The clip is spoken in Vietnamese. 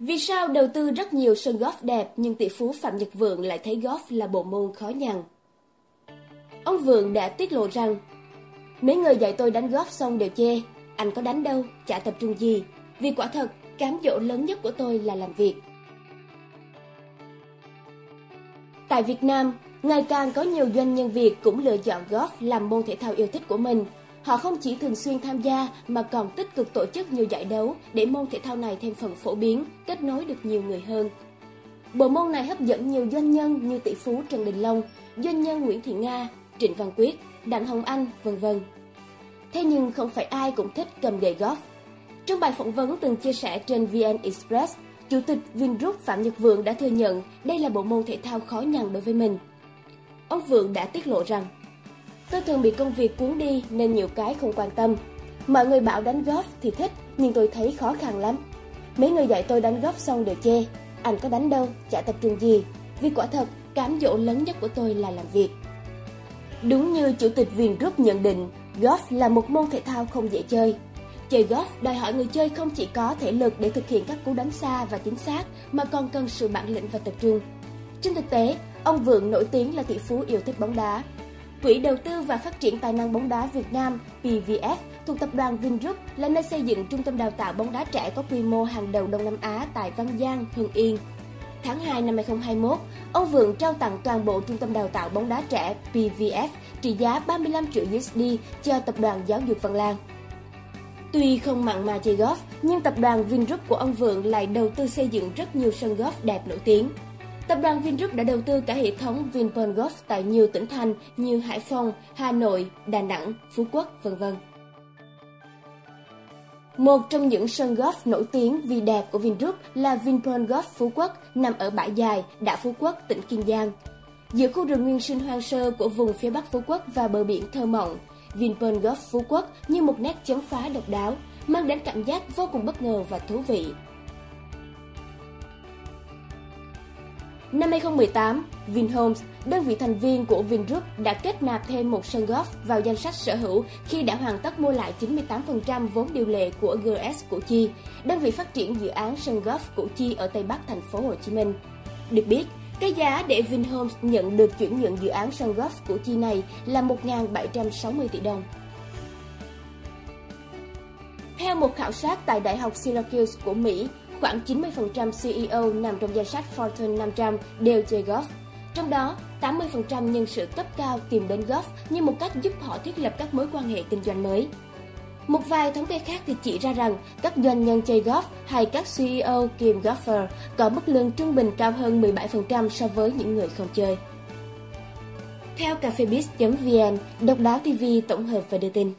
Vì sao đầu tư rất nhiều sân golf đẹp nhưng tỷ phú Phạm Nhật Vượng lại thấy golf là bộ môn khó nhằn? Ông Vượng đã tiết lộ rằng Mấy người dạy tôi đánh golf xong đều chê Anh có đánh đâu, chả tập trung gì Vì quả thật, cám dỗ lớn nhất của tôi là làm việc Tại Việt Nam, ngày càng có nhiều doanh nhân Việt cũng lựa chọn golf làm môn thể thao yêu thích của mình Họ không chỉ thường xuyên tham gia mà còn tích cực tổ chức nhiều giải đấu để môn thể thao này thêm phần phổ biến, kết nối được nhiều người hơn. Bộ môn này hấp dẫn nhiều doanh nhân như tỷ phú Trần Đình Long, doanh nhân Nguyễn Thị Nga, Trịnh Văn Quyết, Đặng Hồng Anh, vân vân. Thế nhưng không phải ai cũng thích cầm gậy golf. Trong bài phỏng vấn từng chia sẻ trên VN Express, Chủ tịch Vingroup Phạm Nhật Vượng đã thừa nhận đây là bộ môn thể thao khó nhằn đối với mình. Ông Vượng đã tiết lộ rằng Tôi thường bị công việc cuốn đi nên nhiều cái không quan tâm. Mọi người bảo đánh golf thì thích, nhưng tôi thấy khó khăn lắm. Mấy người dạy tôi đánh golf xong đều chê. Anh có đánh đâu, chả tập trung gì. Vì quả thật, cám dỗ lớn nhất của tôi là làm việc. Đúng như Chủ tịch Vingroup nhận định, golf là một môn thể thao không dễ chơi. Chơi golf đòi hỏi người chơi không chỉ có thể lực để thực hiện các cú đánh xa và chính xác, mà còn cần sự bản lĩnh và tập trung. Trên thực tế, ông Vượng nổi tiếng là tỷ phú yêu thích bóng đá, Quỹ đầu tư và phát triển tài năng bóng đá Việt Nam PVF thuộc tập đoàn Vingroup là nơi xây dựng trung tâm đào tạo bóng đá trẻ có quy mô hàng đầu Đông Nam Á tại Văn Giang, Hưng Yên. Tháng 2 năm 2021, ông Vượng trao tặng toàn bộ trung tâm đào tạo bóng đá trẻ PVF trị giá 35 triệu USD cho tập đoàn giáo dục Văn Lang. Tuy không mặn mà chơi golf, nhưng tập đoàn Vingroup của ông Vượng lại đầu tư xây dựng rất nhiều sân golf đẹp nổi tiếng. Tập đoàn Vingroup đã đầu tư cả hệ thống Vinpearl Golf tại nhiều tỉnh thành như Hải Phòng, Hà Nội, Đà Nẵng, Phú Quốc, vân vân. Một trong những sân golf nổi tiếng vì đẹp của Vingroup là Vinpearl Golf Phú Quốc nằm ở bãi dài, đảo Phú Quốc, tỉnh Kiên Giang. Giữa khu rừng nguyên sinh hoang sơ của vùng phía Bắc Phú Quốc và bờ biển thơ mộng, Vinpearl Golf Phú Quốc như một nét chấm phá độc đáo, mang đến cảm giác vô cùng bất ngờ và thú vị. Năm 2018, Vinhomes, đơn vị thành viên của Vingroup đã kết nạp thêm một sân golf vào danh sách sở hữu khi đã hoàn tất mua lại 98% vốn điều lệ của GS Củ Chi, đơn vị phát triển dự án sân golf Củ Chi ở Tây Bắc thành phố Hồ Chí Minh. Được biết, cái giá để Vinhomes nhận được chuyển nhượng dự án sân golf Củ Chi này là 1.760 tỷ đồng. Theo một khảo sát tại Đại học Syracuse của Mỹ, khoảng 90% CEO nằm trong danh sách Fortune 500 đều chơi golf. Trong đó, 80% nhân sự cấp cao tìm đến golf như một cách giúp họ thiết lập các mối quan hệ kinh doanh mới. Một vài thống kê khác thì chỉ ra rằng các doanh nhân chơi golf hay các CEO kiêm golfer có mức lương trung bình cao hơn 17% so với những người không chơi. Theo cafebiz.vn, Độc đáo TV tổng hợp và đưa tin.